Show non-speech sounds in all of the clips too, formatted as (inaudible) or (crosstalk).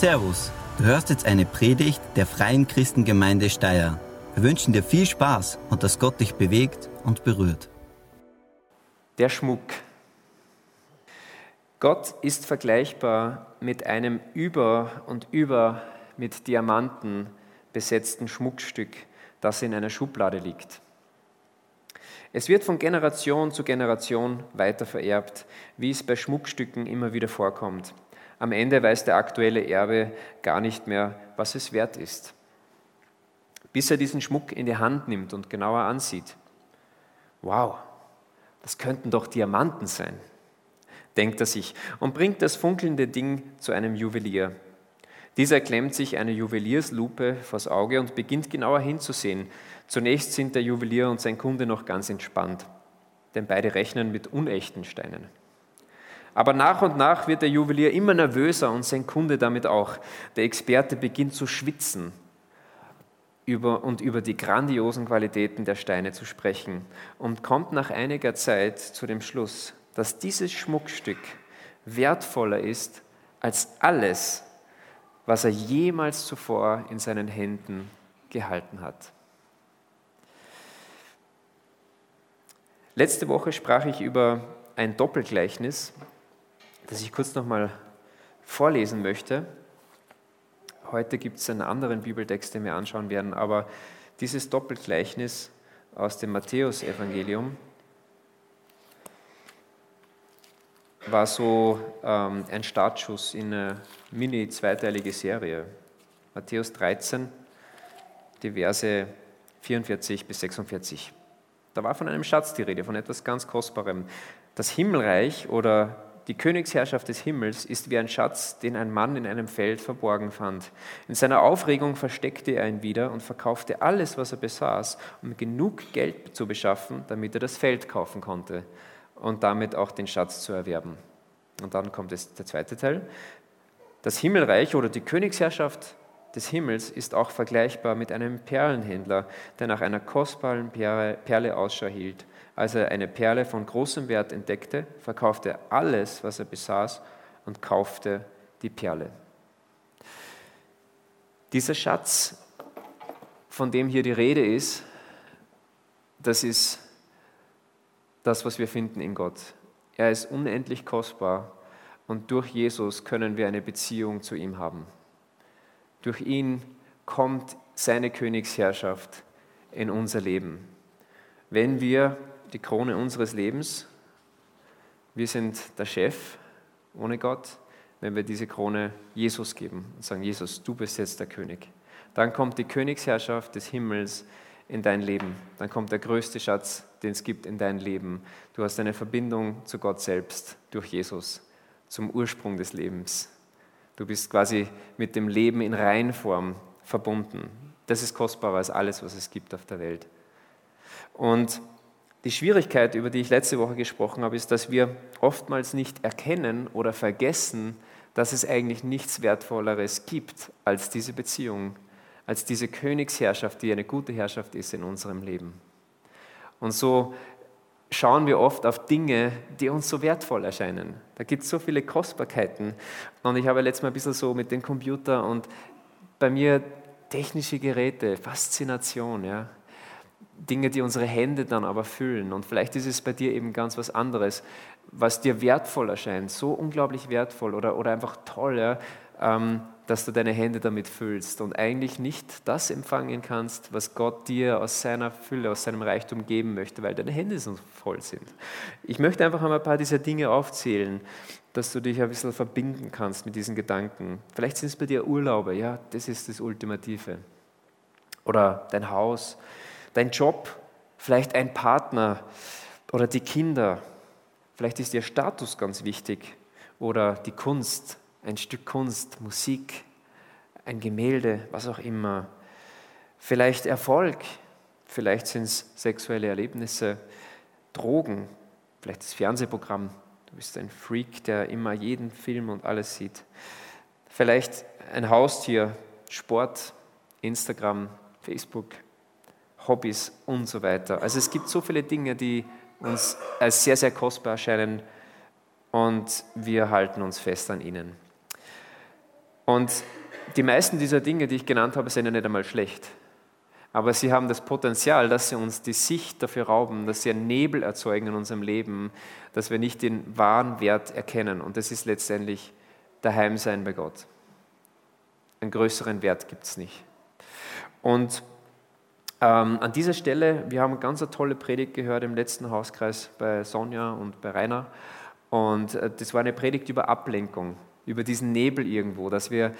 Servus, du hörst jetzt eine Predigt der Freien Christengemeinde Steyr. Wir wünschen dir viel Spaß und dass Gott dich bewegt und berührt. Der Schmuck. Gott ist vergleichbar mit einem über und über mit Diamanten besetzten Schmuckstück, das in einer Schublade liegt. Es wird von Generation zu Generation weiter vererbt, wie es bei Schmuckstücken immer wieder vorkommt. Am Ende weiß der aktuelle Erbe gar nicht mehr, was es wert ist. Bis er diesen Schmuck in die Hand nimmt und genauer ansieht. Wow, das könnten doch Diamanten sein, denkt er sich und bringt das funkelnde Ding zu einem Juwelier. Dieser klemmt sich eine Juwelierslupe vors Auge und beginnt genauer hinzusehen. Zunächst sind der Juwelier und sein Kunde noch ganz entspannt, denn beide rechnen mit unechten Steinen. Aber nach und nach wird der Juwelier immer nervöser und sein Kunde damit auch. Der Experte beginnt zu schwitzen über, und über die grandiosen Qualitäten der Steine zu sprechen und kommt nach einiger Zeit zu dem Schluss, dass dieses Schmuckstück wertvoller ist als alles, was er jemals zuvor in seinen Händen gehalten hat. Letzte Woche sprach ich über ein Doppelgleichnis, das ich kurz nochmal vorlesen möchte. Heute gibt es einen anderen Bibeltext, den wir anschauen werden, aber dieses Doppelgleichnis aus dem Matthäusevangelium war so ähm, ein Startschuss in eine mini-zweiteilige Serie. Matthäus 13, die Verse 44 bis 46. Da war von einem Schatz die Rede, von etwas ganz Kostbarem. Das Himmelreich oder die Königsherrschaft des Himmels ist wie ein Schatz, den ein Mann in einem Feld verborgen fand. In seiner Aufregung versteckte er ihn wieder und verkaufte alles, was er besaß, um genug Geld zu beschaffen, damit er das Feld kaufen konnte und damit auch den Schatz zu erwerben. Und dann kommt es der zweite Teil. Das Himmelreich oder die Königsherrschaft des Himmels ist auch vergleichbar mit einem Perlenhändler, der nach einer kostbaren Perle Ausschau hielt. Als er eine Perle von großem Wert entdeckte, verkaufte er alles, was er besaß und kaufte die Perle. Dieser Schatz, von dem hier die Rede ist, das ist das, was wir finden in Gott. Er ist unendlich kostbar und durch Jesus können wir eine Beziehung zu ihm haben. Durch ihn kommt seine Königsherrschaft in unser Leben. Wenn wir die Krone unseres Lebens, wir sind der Chef ohne Gott, wenn wir diese Krone Jesus geben und sagen, Jesus, du bist jetzt der König. Dann kommt die Königsherrschaft des Himmels in dein Leben. Dann kommt der größte Schatz, den es gibt in dein Leben. Du hast eine Verbindung zu Gott selbst durch Jesus, zum Ursprung des Lebens. Du bist quasi mit dem Leben in Reinform verbunden. Das ist kostbarer als alles, was es gibt auf der Welt. Und die Schwierigkeit, über die ich letzte Woche gesprochen habe, ist, dass wir oftmals nicht erkennen oder vergessen, dass es eigentlich nichts Wertvolleres gibt als diese Beziehung, als diese Königsherrschaft, die eine gute Herrschaft ist in unserem Leben. Und so schauen wir oft auf Dinge, die uns so wertvoll erscheinen. Da gibt es so viele Kostbarkeiten. Und ich habe letztes Mal ein bisschen so mit dem Computer und bei mir technische Geräte, Faszination, ja. Dinge, die unsere Hände dann aber füllen. Und vielleicht ist es bei dir eben ganz was anderes, was dir wertvoll erscheint, so unglaublich wertvoll oder, oder einfach toll. Ja. Ähm, dass du deine Hände damit füllst und eigentlich nicht das empfangen kannst, was Gott dir aus seiner Fülle, aus seinem Reichtum geben möchte, weil deine Hände so voll sind. Ich möchte einfach mal ein paar dieser Dinge aufzählen, dass du dich ein bisschen verbinden kannst mit diesen Gedanken. Vielleicht sind es bei dir Urlaube, ja, das ist das Ultimative. Oder dein Haus, dein Job, vielleicht ein Partner oder die Kinder. Vielleicht ist dir Status ganz wichtig oder die Kunst, ein Stück Kunst, Musik, ein Gemälde, was auch immer. Vielleicht Erfolg, vielleicht sind es sexuelle Erlebnisse, Drogen, vielleicht das Fernsehprogramm. Du bist ein Freak, der immer jeden Film und alles sieht. Vielleicht ein Haustier, Sport, Instagram, Facebook, Hobbys und so weiter. Also es gibt so viele Dinge, die uns als sehr, sehr kostbar erscheinen und wir halten uns fest an ihnen. Und die meisten dieser Dinge, die ich genannt habe, sind ja nicht einmal schlecht. Aber sie haben das Potenzial, dass sie uns die Sicht dafür rauben, dass sie einen Nebel erzeugen in unserem Leben, dass wir nicht den wahren Wert erkennen. Und das ist letztendlich daheim sein bei Gott. Einen größeren Wert gibt es nicht. Und ähm, an dieser Stelle, wir haben eine ganz tolle Predigt gehört im letzten Hauskreis bei Sonja und bei Rainer. Und äh, das war eine Predigt über Ablenkung, über diesen Nebel irgendwo, dass wir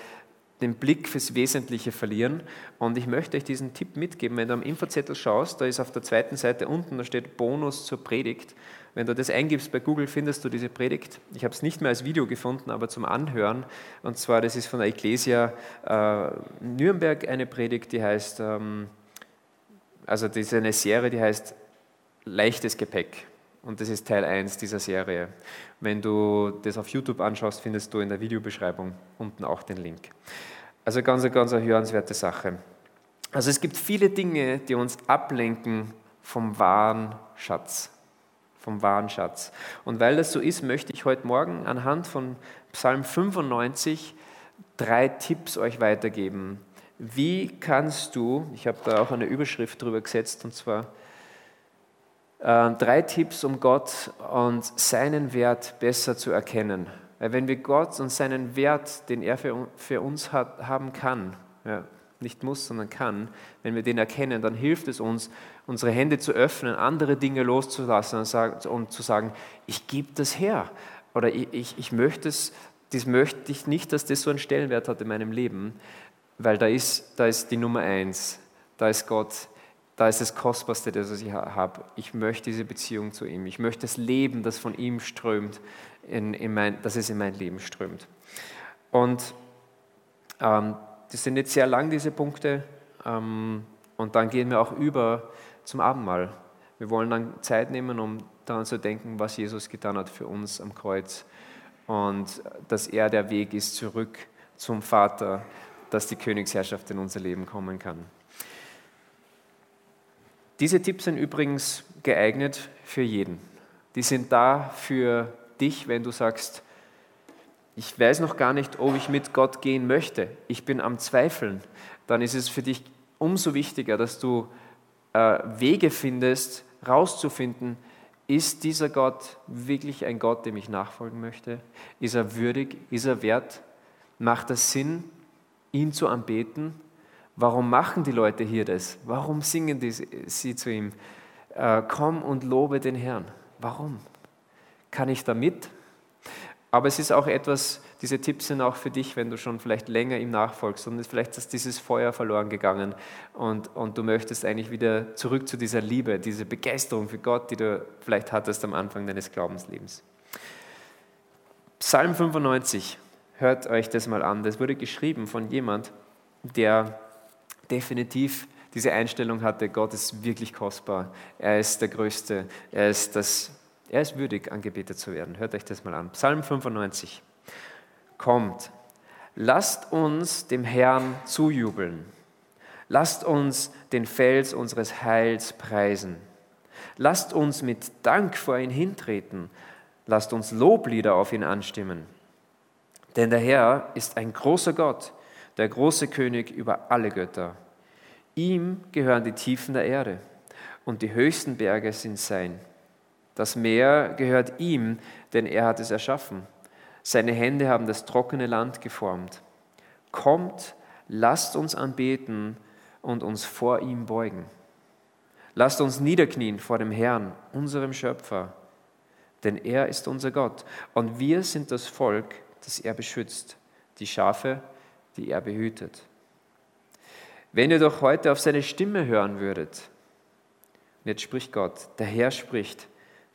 den Blick fürs Wesentliche verlieren. Und ich möchte euch diesen Tipp mitgeben. Wenn du am Infozettel schaust, da ist auf der zweiten Seite unten, da steht Bonus zur Predigt. Wenn du das eingibst bei Google, findest du diese Predigt. Ich habe es nicht mehr als Video gefunden, aber zum Anhören. Und zwar, das ist von der Ecclesia äh, Nürnberg eine Predigt, die heißt, ähm, also ist eine Serie, die heißt Leichtes Gepäck. Und das ist Teil 1 dieser Serie. Wenn du das auf YouTube anschaust, findest du in der Videobeschreibung unten auch den Link. Also ganz, ganz eine hörenswerte Sache. Also es gibt viele Dinge, die uns ablenken vom wahren Schatz. Vom wahren Schatz. Und weil das so ist, möchte ich heute Morgen anhand von Psalm 95 drei Tipps euch weitergeben. Wie kannst du, ich habe da auch eine Überschrift drüber gesetzt, und zwar äh, drei Tipps, um Gott und seinen Wert besser zu erkennen. Weil wenn wir Gott und seinen Wert, den er für, für uns hat, haben kann, ja, nicht muss, sondern kann, wenn wir den erkennen, dann hilft es uns, unsere Hände zu öffnen, andere Dinge loszulassen und, sagen, und zu sagen, ich gebe das her. Oder ich, ich, ich möchte es, das möchte ich nicht, dass das so einen Stellenwert hat in meinem Leben, weil da ist, da ist die Nummer eins, da ist Gott da ist das Kostbarste, das ich habe. Ich möchte diese Beziehung zu ihm. Ich möchte das Leben, das von ihm strömt, in, in mein, dass es in mein Leben strömt. Und ähm, das sind jetzt sehr lang, diese Punkte. Ähm, und dann gehen wir auch über zum Abendmahl. Wir wollen dann Zeit nehmen, um daran zu denken, was Jesus getan hat für uns am Kreuz. Und dass er der Weg ist zurück zum Vater, dass die Königsherrschaft in unser Leben kommen kann. Diese Tipps sind übrigens geeignet für jeden. Die sind da für dich, wenn du sagst, ich weiß noch gar nicht, ob ich mit Gott gehen möchte. Ich bin am Zweifeln. Dann ist es für dich umso wichtiger, dass du äh, Wege findest, rauszufinden, ist dieser Gott wirklich ein Gott, dem ich nachfolgen möchte? Ist er würdig? Ist er wert? Macht es Sinn, ihn zu anbeten? Warum machen die Leute hier das? Warum singen die, sie zu ihm? Äh, komm und lobe den Herrn. Warum? Kann ich da mit? Aber es ist auch etwas, diese Tipps sind auch für dich, wenn du schon vielleicht länger ihm nachfolgst und vielleicht ist dieses Feuer verloren gegangen und, und du möchtest eigentlich wieder zurück zu dieser Liebe, diese Begeisterung für Gott, die du vielleicht hattest am Anfang deines Glaubenslebens. Psalm 95, hört euch das mal an. Das wurde geschrieben von jemand, der definitiv diese Einstellung hatte, Gott ist wirklich kostbar, er ist der Größte, er ist, das, er ist würdig, angebetet zu werden. Hört euch das mal an. Psalm 95. Kommt, lasst uns dem Herrn zujubeln. Lasst uns den Fels unseres Heils preisen. Lasst uns mit Dank vor ihn hintreten. Lasst uns Loblieder auf ihn anstimmen. Denn der Herr ist ein großer Gott der große König über alle Götter. Ihm gehören die Tiefen der Erde und die höchsten Berge sind sein. Das Meer gehört ihm, denn er hat es erschaffen. Seine Hände haben das trockene Land geformt. Kommt, lasst uns anbeten und uns vor ihm beugen. Lasst uns niederknien vor dem Herrn, unserem Schöpfer, denn er ist unser Gott und wir sind das Volk, das er beschützt, die Schafe die er behütet. Wenn ihr doch heute auf seine Stimme hören würdet, und jetzt spricht Gott, der Herr spricht,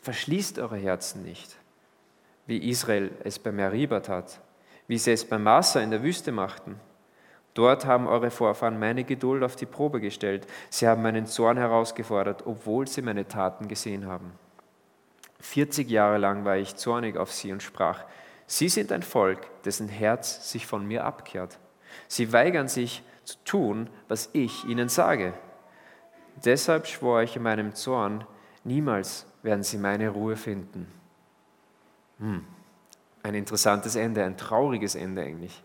verschließt eure Herzen nicht, wie Israel es bei Meriba tat, wie sie es bei Massa in der Wüste machten. Dort haben eure Vorfahren meine Geduld auf die Probe gestellt. Sie haben meinen Zorn herausgefordert, obwohl sie meine Taten gesehen haben. 40 Jahre lang war ich zornig auf sie und sprach, sie sind ein Volk, dessen Herz sich von mir abkehrt. Sie weigern sich zu tun, was ich ihnen sage. Deshalb schwor ich in meinem Zorn, niemals werden sie meine Ruhe finden. Hm. Ein interessantes Ende, ein trauriges Ende eigentlich.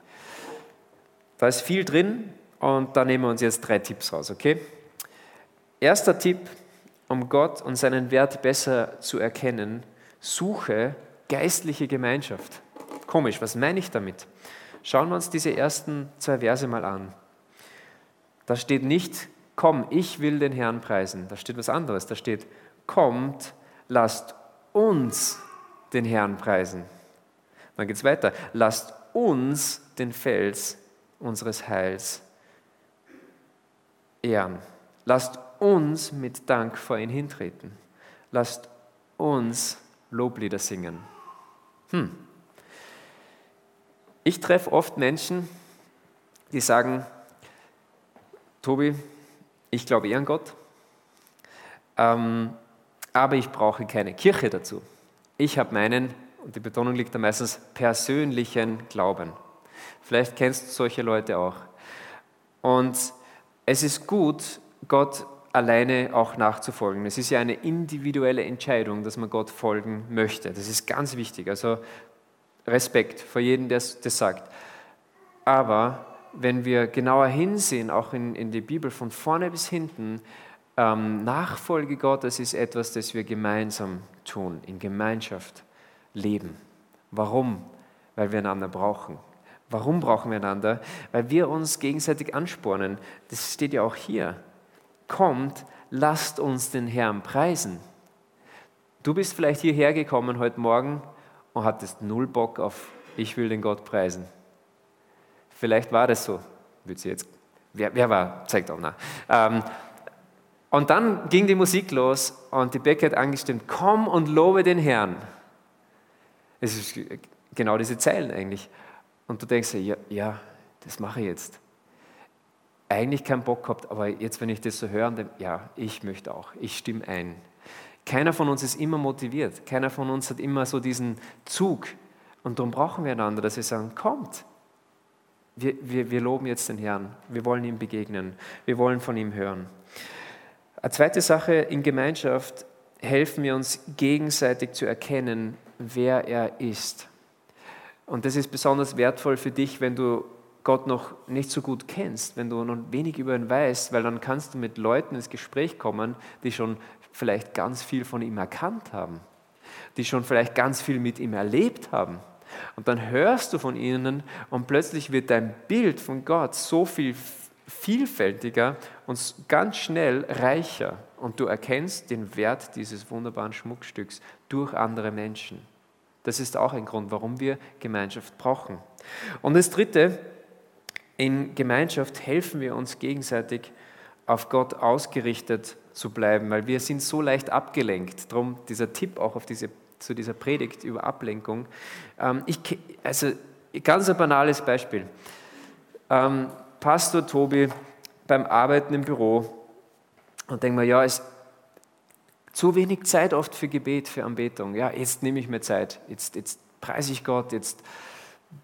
Da ist viel drin und da nehmen wir uns jetzt drei Tipps raus, okay? Erster Tipp, um Gott und seinen Wert besser zu erkennen, suche geistliche Gemeinschaft. Komisch, was meine ich damit? Schauen wir uns diese ersten zwei Verse mal an. Da steht nicht, komm, ich will den Herrn preisen. Da steht was anderes. Da steht, kommt, lasst uns den Herrn preisen. Dann geht es weiter. Lasst uns den Fels unseres Heils ehren. Lasst uns mit Dank vor ihn hintreten. Lasst uns Loblieder singen. Hm. Ich treffe oft Menschen, die sagen, Tobi, ich glaube eher an Gott, ähm, aber ich brauche keine Kirche dazu. Ich habe meinen, und die Betonung liegt da meistens, persönlichen Glauben. Vielleicht kennst du solche Leute auch. Und es ist gut, Gott alleine auch nachzufolgen. Es ist ja eine individuelle Entscheidung, dass man Gott folgen möchte. Das ist ganz wichtig. Also Respekt vor jedem, der das sagt. Aber wenn wir genauer hinsehen, auch in, in die Bibel von vorne bis hinten, ähm, Nachfolge Gottes ist etwas, das wir gemeinsam tun, in Gemeinschaft leben. Warum? Weil wir einander brauchen. Warum brauchen wir einander? Weil wir uns gegenseitig anspornen. Das steht ja auch hier. Kommt, lasst uns den Herrn preisen. Du bist vielleicht hierher gekommen heute Morgen und hattest null Bock auf, ich will den Gott preisen. Vielleicht war das so. Wird sie jetzt, wer, wer war? Zeigt auch nach. Ähm, und dann ging die Musik los und die Becky hat angestimmt, komm und lobe den Herrn. Es ist genau diese Zeilen eigentlich. Und du denkst dir, ja, ja, das mache ich jetzt. Eigentlich keinen Bock gehabt, aber jetzt, wenn ich das so höre, dann, ja, ich möchte auch, ich stimme ein. Keiner von uns ist immer motiviert, keiner von uns hat immer so diesen Zug. Und darum brauchen wir einander, dass wir sagen, kommt, wir, wir, wir loben jetzt den Herrn, wir wollen ihm begegnen, wir wollen von ihm hören. Eine zweite Sache, in Gemeinschaft helfen wir uns gegenseitig zu erkennen, wer er ist. Und das ist besonders wertvoll für dich, wenn du Gott noch nicht so gut kennst, wenn du noch wenig über ihn weißt, weil dann kannst du mit Leuten ins Gespräch kommen, die schon vielleicht ganz viel von ihm erkannt haben, die schon vielleicht ganz viel mit ihm erlebt haben. Und dann hörst du von ihnen und plötzlich wird dein Bild von Gott so viel vielfältiger und ganz schnell reicher. Und du erkennst den Wert dieses wunderbaren Schmuckstücks durch andere Menschen. Das ist auch ein Grund, warum wir Gemeinschaft brauchen. Und das Dritte, in Gemeinschaft helfen wir uns gegenseitig, auf Gott ausgerichtet zu bleiben, weil wir sind so leicht abgelenkt. Darum dieser Tipp auch auf diese, zu dieser Predigt über Ablenkung. Ähm, ich, also ganz ein banales Beispiel. Ähm, Pastor Tobi beim Arbeiten im Büro und denke mir, ja, es zu wenig Zeit oft für Gebet, für Anbetung. Ja, jetzt nehme ich mir Zeit. Jetzt, jetzt preise ich Gott. Jetzt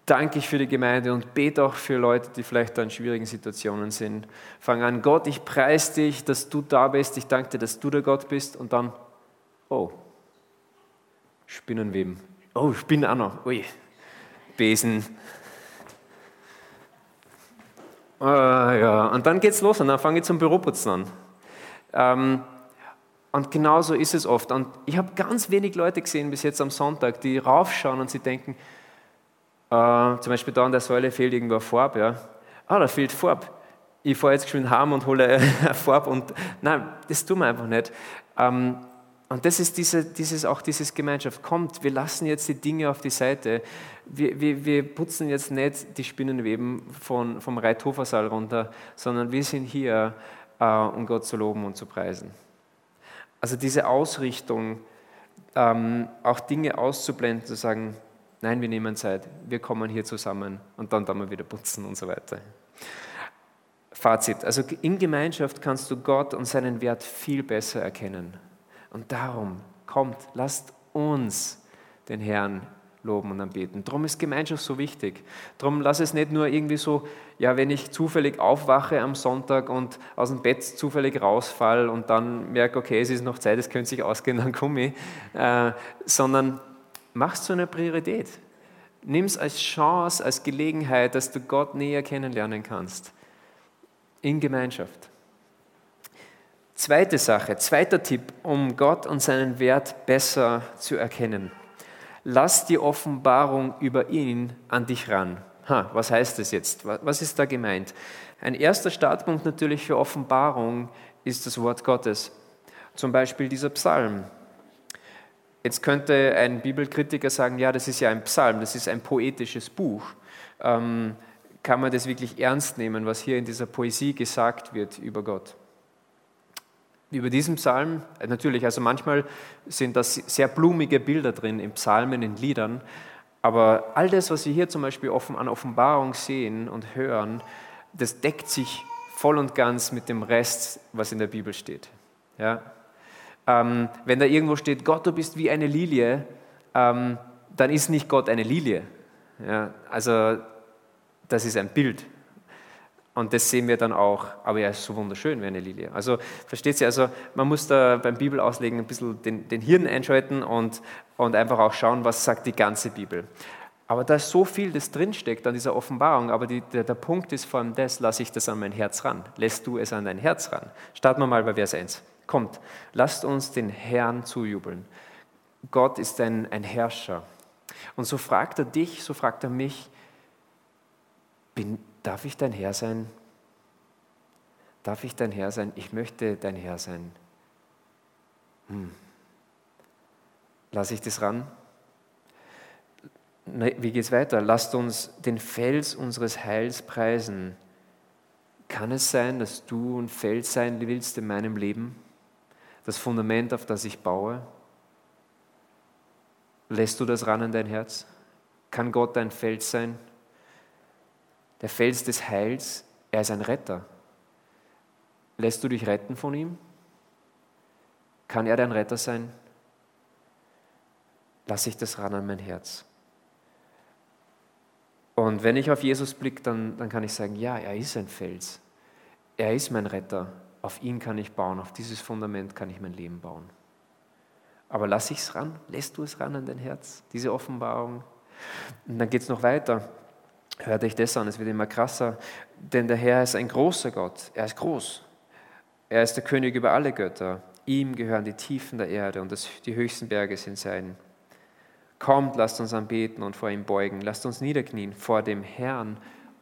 danke ich für die Gemeinde und bete auch für Leute, die vielleicht da in schwierigen Situationen sind. Fang an, Gott, ich preise dich, dass du da bist. Ich danke dir, dass du der Gott bist. Und dann, oh, Spinnenweben. Oh, Spinnen auch noch. Ui, Besen. Ah, ja. Und dann geht's los und dann fange ich zum Büroputzen an. Ähm, und genauso ist es oft. Und ich habe ganz wenig Leute gesehen bis jetzt am Sonntag, die raufschauen und sie denken, äh, zum Beispiel da an der Säule fehlt irgendwo eine Farbe. Ja. Ah, da fehlt Farbe. Ich fahre jetzt geschwind heim und hole eine (laughs) Farbe. Und, nein, das tun wir einfach nicht. Ähm, und das ist diese, dieses, auch dieses Gemeinschaft. Kommt, wir lassen jetzt die Dinge auf die Seite. Wir, wir, wir putzen jetzt nicht die Spinnenweben von, vom Reithofersaal runter, sondern wir sind hier, äh, um Gott zu loben und zu preisen. Also diese Ausrichtung, ähm, auch Dinge auszublenden, zu sagen, nein, wir nehmen Zeit, wir kommen hier zusammen und dann dann wir wieder putzen und so weiter. Fazit, also in Gemeinschaft kannst du Gott und seinen Wert viel besser erkennen. Und darum, kommt, lasst uns den Herrn loben und anbeten. Darum ist Gemeinschaft so wichtig. Darum lass es nicht nur irgendwie so, ja, wenn ich zufällig aufwache am Sonntag und aus dem Bett zufällig rausfall und dann merke, okay, es ist noch Zeit, es könnte sich ausgehen, (laughs) dann komme ich, äh, sondern mach es zu einer Priorität. Nimm es als Chance, als Gelegenheit, dass du Gott näher kennenlernen kannst. In Gemeinschaft. Zweite Sache, zweiter Tipp, um Gott und seinen Wert besser zu erkennen. Lass die Offenbarung über ihn an dich ran. Ha, was heißt das jetzt? Was ist da gemeint? Ein erster Startpunkt natürlich für Offenbarung ist das Wort Gottes. Zum Beispiel dieser Psalm. Jetzt könnte ein Bibelkritiker sagen, ja, das ist ja ein Psalm, das ist ein poetisches Buch. Ähm, kann man das wirklich ernst nehmen, was hier in dieser Poesie gesagt wird über Gott? Über diesen Psalm, äh, natürlich, also manchmal sind da sehr blumige Bilder drin in Psalmen, in Liedern, aber all das, was wir hier zum Beispiel an Offenbarung sehen und hören, das deckt sich voll und ganz mit dem Rest, was in der Bibel steht. Ja? Ähm, wenn da irgendwo steht, Gott, du bist wie eine Lilie, ähm, dann ist nicht Gott eine Lilie. Ja? Also das ist ein Bild. Und das sehen wir dann auch, aber er ist so wunderschön wie eine Lilie. Also versteht ihr, also man muss da beim Bibelauslegen ein bisschen den, den Hirn einschalten und, und einfach auch schauen, was sagt die ganze Bibel. Aber da ist so viel, das drinsteckt an dieser Offenbarung, aber die, der, der, Punkt ist vor allem das, lasse ich das an mein Herz ran. Lässt du es an dein Herz ran? Starten wir mal bei Vers 1. Kommt, lasst uns den Herrn zujubeln. Gott ist ein, ein Herrscher. Und so fragt er dich, so fragt er mich, bin, darf ich dein Herr sein? Darf ich dein Herr sein? Ich möchte dein Herr sein. Hm. Lass ich das ran? Wie geht es weiter? Lasst uns den Fels unseres Heils preisen. Kann es sein, dass du ein Fels sein willst in meinem Leben? Das Fundament, auf das ich baue? Lässt du das ran in dein Herz? Kann Gott dein Fels sein? der Fels des Heils, er ist ein Retter. Lässt du dich retten von ihm? Kann er dein Retter sein? Lass ich das ran an mein Herz. Und wenn ich auf Jesus blicke, dann, dann kann ich sagen, ja, er ist ein Fels. Er ist mein Retter. Auf ihn kann ich bauen, auf dieses Fundament kann ich mein Leben bauen. Aber lass ich es ran? Lässt du es ran an dein Herz, diese Offenbarung? Und dann geht es noch weiter. Hört euch das an, es wird immer krasser. Denn der Herr ist ein großer Gott. Er ist groß. Er ist der König über alle Götter. Ihm gehören die Tiefen der Erde und das, die höchsten Berge sind sein. Kommt, lasst uns anbeten und vor ihm beugen. Lasst uns niederknien vor dem Herrn,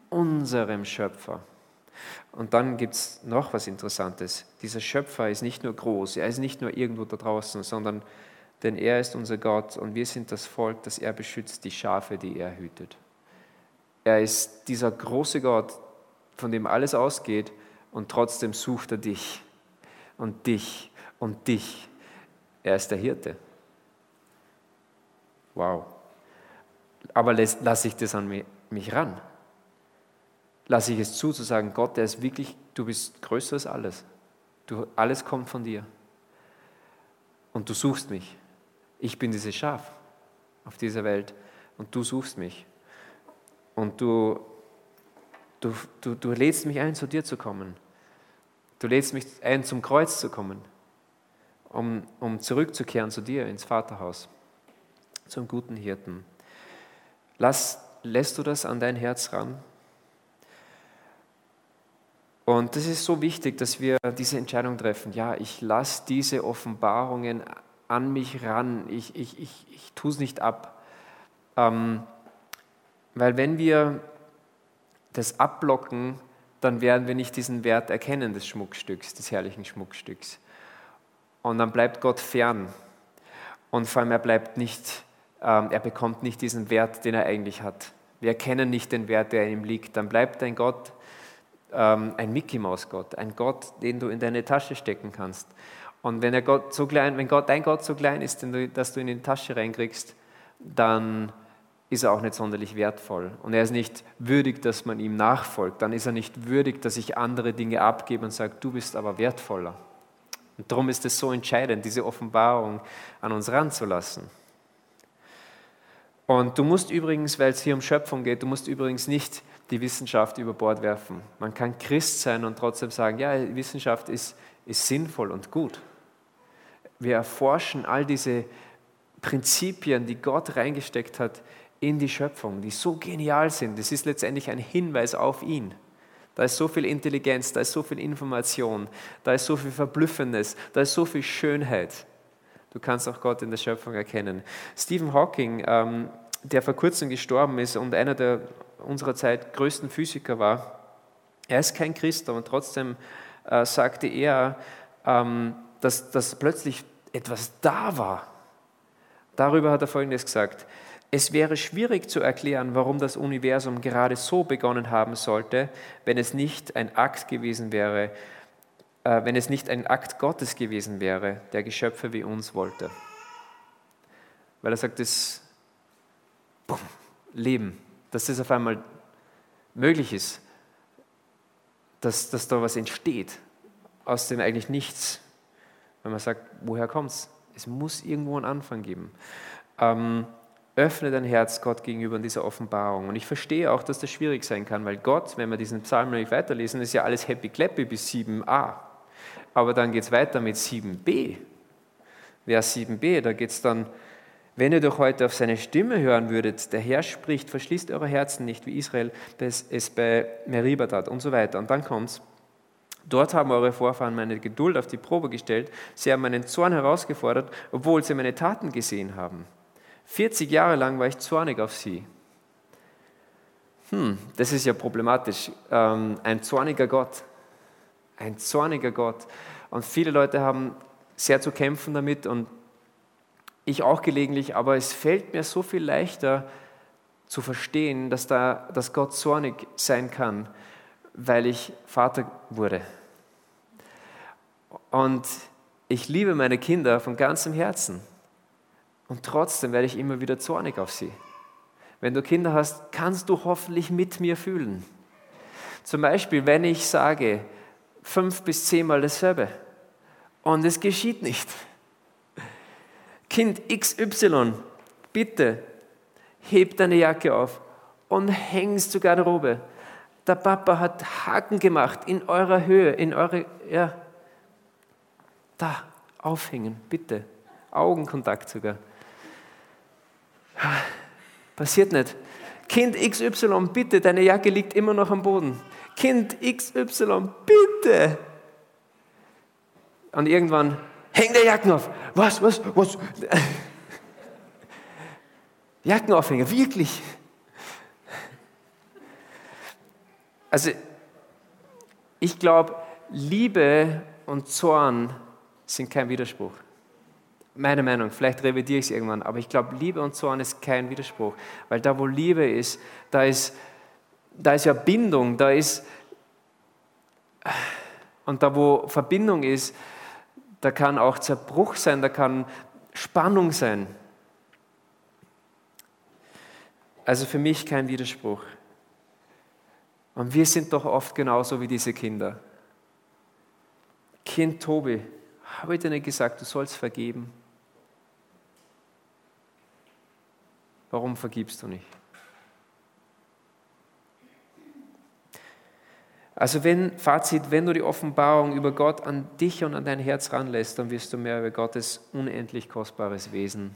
unserem Schöpfer. Und dann gibt es noch was Interessantes. Dieser Schöpfer ist nicht nur groß, er ist nicht nur irgendwo da draußen, sondern denn er ist unser Gott und wir sind das Volk, das er beschützt, die Schafe, die er hütet. Er ist dieser große Gott, von dem alles ausgeht und trotzdem sucht er dich und dich und dich. Er ist der Hirte. Wow. Aber lasse ich das an mich ran? Lasse ich es zu, zu sagen, Gott, der ist wirklich, du bist größer als alles. Du, alles kommt von dir. Und du suchst mich. Ich bin dieses Schaf auf dieser Welt und du suchst mich. Und du, du, du, du lädst mich ein, zu dir zu kommen. Du lädst mich ein, zum Kreuz zu kommen, um, um zurückzukehren zu dir ins Vaterhaus, zum guten Hirten. Lass, lässt du das an dein Herz ran? Und das ist so wichtig, dass wir diese Entscheidung treffen. Ja, ich lasse diese Offenbarungen an mich ran. Ich, ich, ich, ich tue es nicht ab. Ähm, weil wenn wir das abblocken, dann werden wir nicht diesen Wert erkennen des Schmuckstücks, des herrlichen Schmuckstücks. Und dann bleibt Gott fern. Und vor allem, er bleibt nicht, ähm, er bekommt nicht diesen Wert, den er eigentlich hat. Wir erkennen nicht den Wert, der in ihm liegt. Dann bleibt ein Gott, ähm, ein Mickey-Maus-Gott, ein Gott, den du in deine Tasche stecken kannst. Und wenn, Gott so klein, wenn Gott, dein Gott so klein ist, dass du ihn in die Tasche reinkriegst, dann ist er auch nicht sonderlich wertvoll. Und er ist nicht würdig, dass man ihm nachfolgt. Dann ist er nicht würdig, dass ich andere Dinge abgebe und sage, du bist aber wertvoller. Und darum ist es so entscheidend, diese Offenbarung an uns ranzulassen. Und du musst übrigens, weil es hier um Schöpfung geht, du musst übrigens nicht die Wissenschaft über Bord werfen. Man kann Christ sein und trotzdem sagen, ja, Wissenschaft ist, ist sinnvoll und gut. Wir erforschen all diese Prinzipien, die Gott reingesteckt hat in die Schöpfung, die so genial sind. Das ist letztendlich ein Hinweis auf ihn. Da ist so viel Intelligenz, da ist so viel Information, da ist so viel Verblüffendes, da ist so viel Schönheit. Du kannst auch Gott in der Schöpfung erkennen. Stephen Hawking, ähm, der vor kurzem gestorben ist und einer der unserer Zeit größten Physiker war, er ist kein Christ, aber trotzdem äh, sagte er, ähm, dass, dass plötzlich etwas da war. Darüber hat er Folgendes gesagt. Es wäre schwierig zu erklären, warum das Universum gerade so begonnen haben sollte, wenn es nicht ein Akt gewesen wäre, äh, wenn es nicht ein Akt Gottes gewesen wäre, der Geschöpfe wie uns wollte. Weil er sagt, das Leben, dass das auf einmal möglich ist, dass, dass da was entsteht aus dem eigentlich nichts. Wenn man sagt, woher kommt es? Muss irgendwo einen Anfang geben. Ähm, öffne dein Herz Gott gegenüber in dieser Offenbarung. Und ich verstehe auch, dass das schwierig sein kann, weil Gott, wenn wir diesen Psalm nicht weiterlesen, ist ja alles happy clappy bis 7a. Aber dann geht es weiter mit 7b. Vers 7b, da geht es dann, wenn ihr doch heute auf seine Stimme hören würdet, der Herr spricht, verschließt eure Herzen nicht, wie Israel es bei Meribah tat und so weiter. Und dann kommt es, Dort haben eure Vorfahren meine Geduld auf die Probe gestellt. Sie haben meinen Zorn herausgefordert, obwohl sie meine Taten gesehen haben. 40 Jahre lang war ich zornig auf sie. Hm, das ist ja problematisch. Ähm, ein zorniger Gott. Ein zorniger Gott. Und viele Leute haben sehr zu kämpfen damit und ich auch gelegentlich, aber es fällt mir so viel leichter zu verstehen, dass, da, dass Gott zornig sein kann weil ich Vater wurde. Und ich liebe meine Kinder von ganzem Herzen. Und trotzdem werde ich immer wieder zornig auf sie. Wenn du Kinder hast, kannst du hoffentlich mit mir fühlen. Zum Beispiel, wenn ich sage, fünf bis zehnmal dasselbe und es geschieht nicht. Kind XY, bitte heb deine Jacke auf und hängst zur Garderobe der Papa hat Haken gemacht in eurer Höhe, in eure, ja, da, aufhängen, bitte. Augenkontakt sogar. Passiert nicht. Kind XY, bitte, deine Jacke liegt immer noch am Boden. Kind XY, bitte. Und irgendwann, häng der Jacken auf. Was, was, was? (laughs) Jackenaufhänger, wirklich. Also ich glaube, Liebe und Zorn sind kein Widerspruch. Meine Meinung, vielleicht revidiere ich es irgendwann, aber ich glaube, Liebe und Zorn ist kein Widerspruch, weil da, wo Liebe ist, da ist, da ist ja Bindung, da ist, und da, wo Verbindung ist, da kann auch Zerbruch sein, da kann Spannung sein. Also für mich kein Widerspruch. Und wir sind doch oft genauso wie diese Kinder. Kind Tobi, habe ich dir nicht gesagt, du sollst vergeben? Warum vergibst du nicht? Also wenn, Fazit, wenn du die Offenbarung über Gott an dich und an dein Herz ranlässt, dann wirst du mehr über Gottes unendlich kostbares Wesen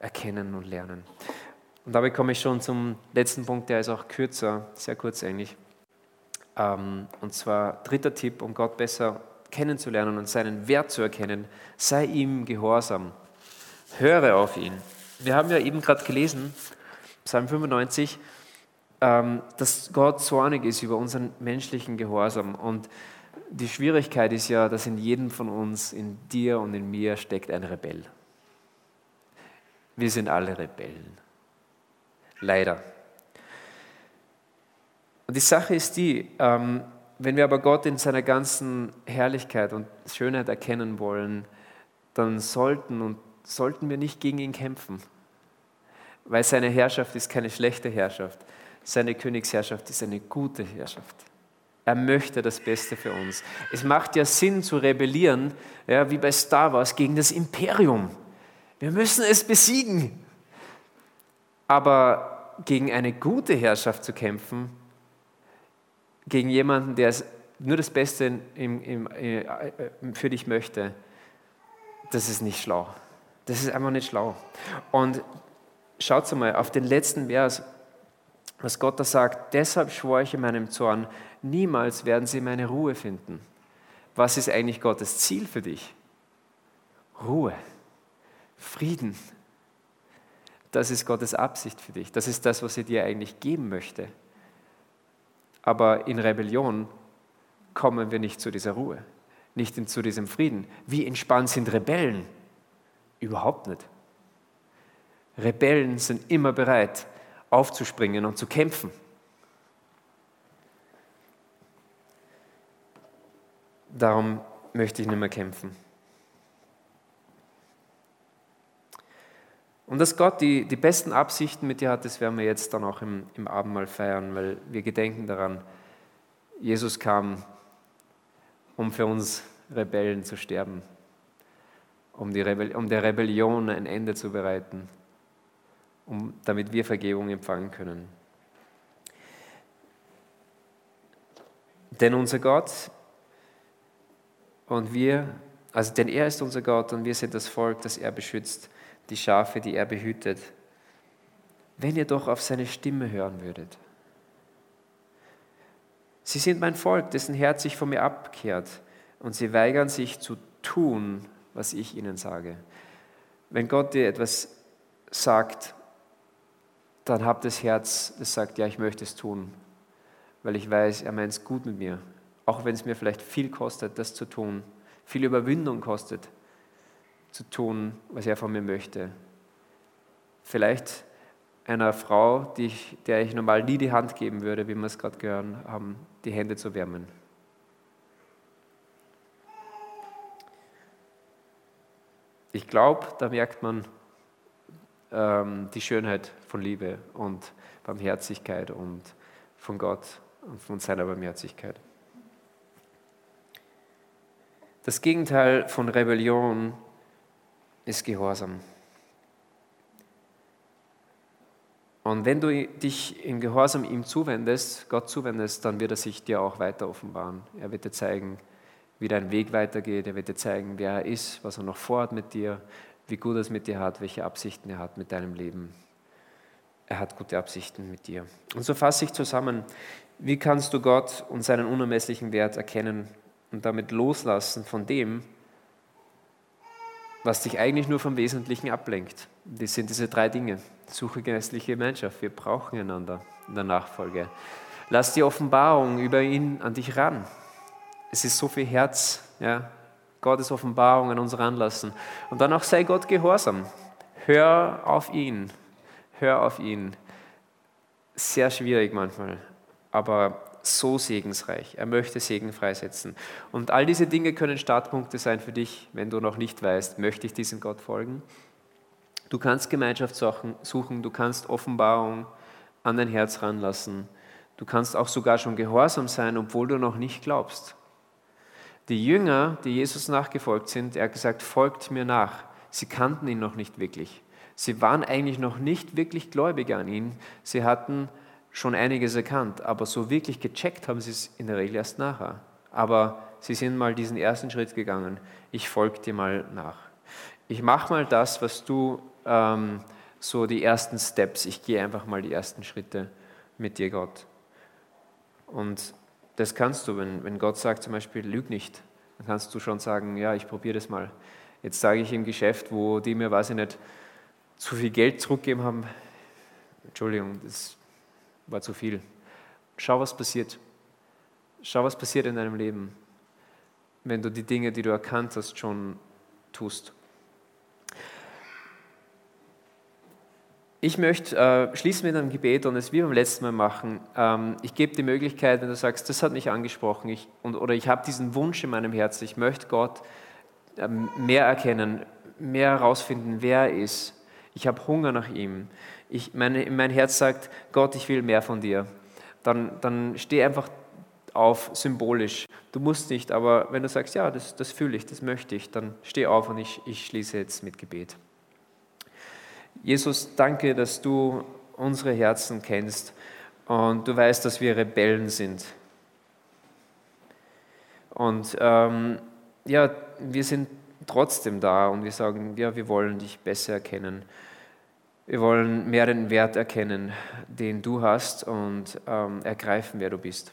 erkennen und lernen. Und dabei komme ich schon zum letzten Punkt, der ist auch kürzer, sehr kurz eigentlich. Ähm, und zwar dritter Tipp, um Gott besser kennenzulernen und seinen Wert zu erkennen, sei ihm gehorsam. Höre auf ihn. Wir haben ja eben gerade gelesen, Psalm 95, ähm, dass Gott zornig ist über unseren menschlichen Gehorsam. Und die Schwierigkeit ist ja, dass in jedem von uns, in dir und in mir steckt ein Rebell. Wir sind alle Rebellen. Leider. Und die Sache ist die, ähm, wenn wir aber Gott in seiner ganzen Herrlichkeit und Schönheit erkennen wollen, dann sollten und sollten wir nicht gegen ihn kämpfen, weil seine Herrschaft ist keine schlechte Herrschaft. Seine Königsherrschaft ist eine gute Herrschaft. Er möchte das Beste für uns. Es macht ja Sinn zu rebellieren, ja, wie bei Star Wars, gegen das Imperium. Wir müssen es besiegen. Aber gegen eine gute Herrschaft zu kämpfen, gegen jemanden, der nur das Beste im, im, äh, für dich möchte, das ist nicht schlau. Das ist einfach nicht schlau. Und schaut mal auf den letzten Vers, was Gott da sagt. Deshalb schwore ich in meinem Zorn, niemals werden sie meine Ruhe finden. Was ist eigentlich Gottes Ziel für dich? Ruhe, Frieden. Das ist Gottes Absicht für dich. Das ist das, was er dir eigentlich geben möchte. Aber in Rebellion kommen wir nicht zu dieser Ruhe, nicht zu diesem Frieden. Wie entspannt sind Rebellen? Überhaupt nicht. Rebellen sind immer bereit, aufzuspringen und zu kämpfen. Darum möchte ich nicht mehr kämpfen. Und dass Gott die, die besten Absichten mit dir hat, das werden wir jetzt dann auch im, im Abendmahl feiern, weil wir gedenken daran, Jesus kam, um für uns Rebellen zu sterben, um, die Rebell um der Rebellion ein Ende zu bereiten, um, damit wir Vergebung empfangen können. Denn unser Gott und wir, also denn er ist unser Gott und wir sind das Volk, das er beschützt die Schafe, die er behütet. Wenn ihr doch auf seine Stimme hören würdet. Sie sind mein Volk, dessen Herz sich von mir abkehrt, und sie weigern sich zu tun, was ich ihnen sage. Wenn Gott dir etwas sagt, dann habt das Herz, das sagt, ja, ich möchte es tun, weil ich weiß, er meint es gut mit mir, auch wenn es mir vielleicht viel kostet, das zu tun, viel Überwindung kostet zu tun, was er von mir möchte. Vielleicht einer Frau, ich, der ich normal nie die Hand geben würde, wie wir es gerade gehört haben, die Hände zu wärmen. Ich glaube, da merkt man ähm, die Schönheit von Liebe und Barmherzigkeit und von Gott und von seiner Barmherzigkeit. Das Gegenteil von Rebellion ist Gehorsam. Und wenn du dich in Gehorsam ihm zuwendest, Gott zuwendest, dann wird er sich dir auch weiter offenbaren. Er wird dir zeigen, wie dein Weg weitergeht. Er wird dir zeigen, wer er ist, was er noch vorhat mit dir, wie gut er es mit dir hat, welche Absichten er hat mit deinem Leben. Er hat gute Absichten mit dir. Und so fasse ich zusammen, wie kannst du Gott und seinen unermesslichen Wert erkennen und damit loslassen von dem, was dich eigentlich nur vom Wesentlichen ablenkt. Das sind diese drei Dinge. Suche geistliche Gemeinschaft. Wir brauchen einander in der Nachfolge. Lass die Offenbarung über ihn an dich ran. Es ist so viel Herz, ja, Gottes Offenbarung an uns ranlassen. Und dann auch sei Gott gehorsam. Hör auf ihn. Hör auf ihn. Sehr schwierig manchmal, aber so segensreich. Er möchte Segen freisetzen. Und all diese Dinge können Startpunkte sein für dich, wenn du noch nicht weißt, möchte ich diesem Gott folgen. Du kannst Gemeinschaft suchen, du kannst Offenbarung an dein Herz ranlassen. Du kannst auch sogar schon gehorsam sein, obwohl du noch nicht glaubst. Die Jünger, die Jesus nachgefolgt sind, er hat gesagt, folgt mir nach. Sie kannten ihn noch nicht wirklich. Sie waren eigentlich noch nicht wirklich gläubig an ihn. Sie hatten schon einiges erkannt, aber so wirklich gecheckt haben sie es in der Regel erst nachher. Aber sie sind mal diesen ersten Schritt gegangen. Ich folge dir mal nach. Ich mache mal das, was du, ähm, so die ersten Steps, ich gehe einfach mal die ersten Schritte mit dir, Gott. Und das kannst du, wenn, wenn Gott sagt zum Beispiel, lüg nicht, dann kannst du schon sagen, ja, ich probiere das mal. Jetzt sage ich im Geschäft, wo die mir, weiß ich nicht, zu viel Geld zurückgeben haben, Entschuldigung, das war zu viel. Schau, was passiert. Schau, was passiert in deinem Leben, wenn du die Dinge, die du erkannt hast, schon tust. Ich möchte äh, schließen mit einem Gebet und es wie beim letzten Mal machen. Ähm, ich gebe die Möglichkeit, wenn du sagst, das hat mich angesprochen ich, und, oder ich habe diesen Wunsch in meinem Herzen, ich möchte Gott ähm, mehr erkennen, mehr herausfinden, wer er ist. Ich habe Hunger nach ihm ich, meine, mein Herz sagt, Gott, ich will mehr von dir, dann, dann steh einfach auf, symbolisch. Du musst nicht, aber wenn du sagst, ja, das, das fühle ich, das möchte ich, dann steh auf und ich, ich schließe jetzt mit Gebet. Jesus, danke, dass du unsere Herzen kennst und du weißt, dass wir Rebellen sind. Und ähm, ja, wir sind trotzdem da und wir sagen, ja, wir wollen dich besser erkennen. Wir wollen mehr den Wert erkennen, den du hast und ähm, ergreifen, wer du bist.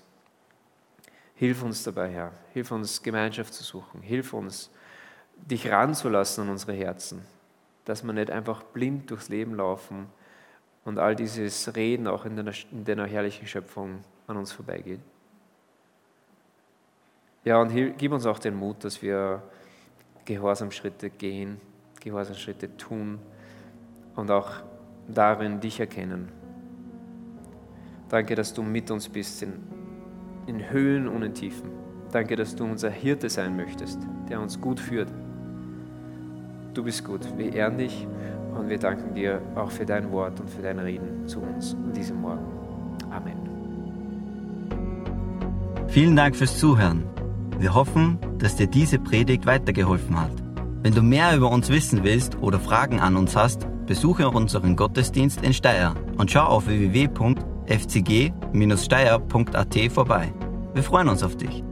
Hilf uns dabei, Herr. Hilf uns, Gemeinschaft zu suchen. Hilf uns, dich ranzulassen an unsere Herzen. Dass wir nicht einfach blind durchs Leben laufen und all dieses Reden auch in deiner, in deiner herrlichen Schöpfung an uns vorbeigeht. Ja, und gib uns auch den Mut, dass wir Gehorsamschritte gehen, Gehorsamschritte tun und auch darin dich erkennen. Danke, dass du mit uns bist in, in Höhen und in Tiefen. Danke, dass du unser Hirte sein möchtest, der uns gut führt. Du bist gut. Wir ehren dich und wir danken dir auch für dein Wort und für dein Reden zu uns an diesem Morgen. Amen. Vielen Dank fürs Zuhören. Wir hoffen, dass dir diese Predigt weitergeholfen hat. Wenn du mehr über uns wissen willst oder Fragen an uns hast, besuche unseren Gottesdienst in Steyr und schau auf www.fcg-steyr.at vorbei. Wir freuen uns auf dich.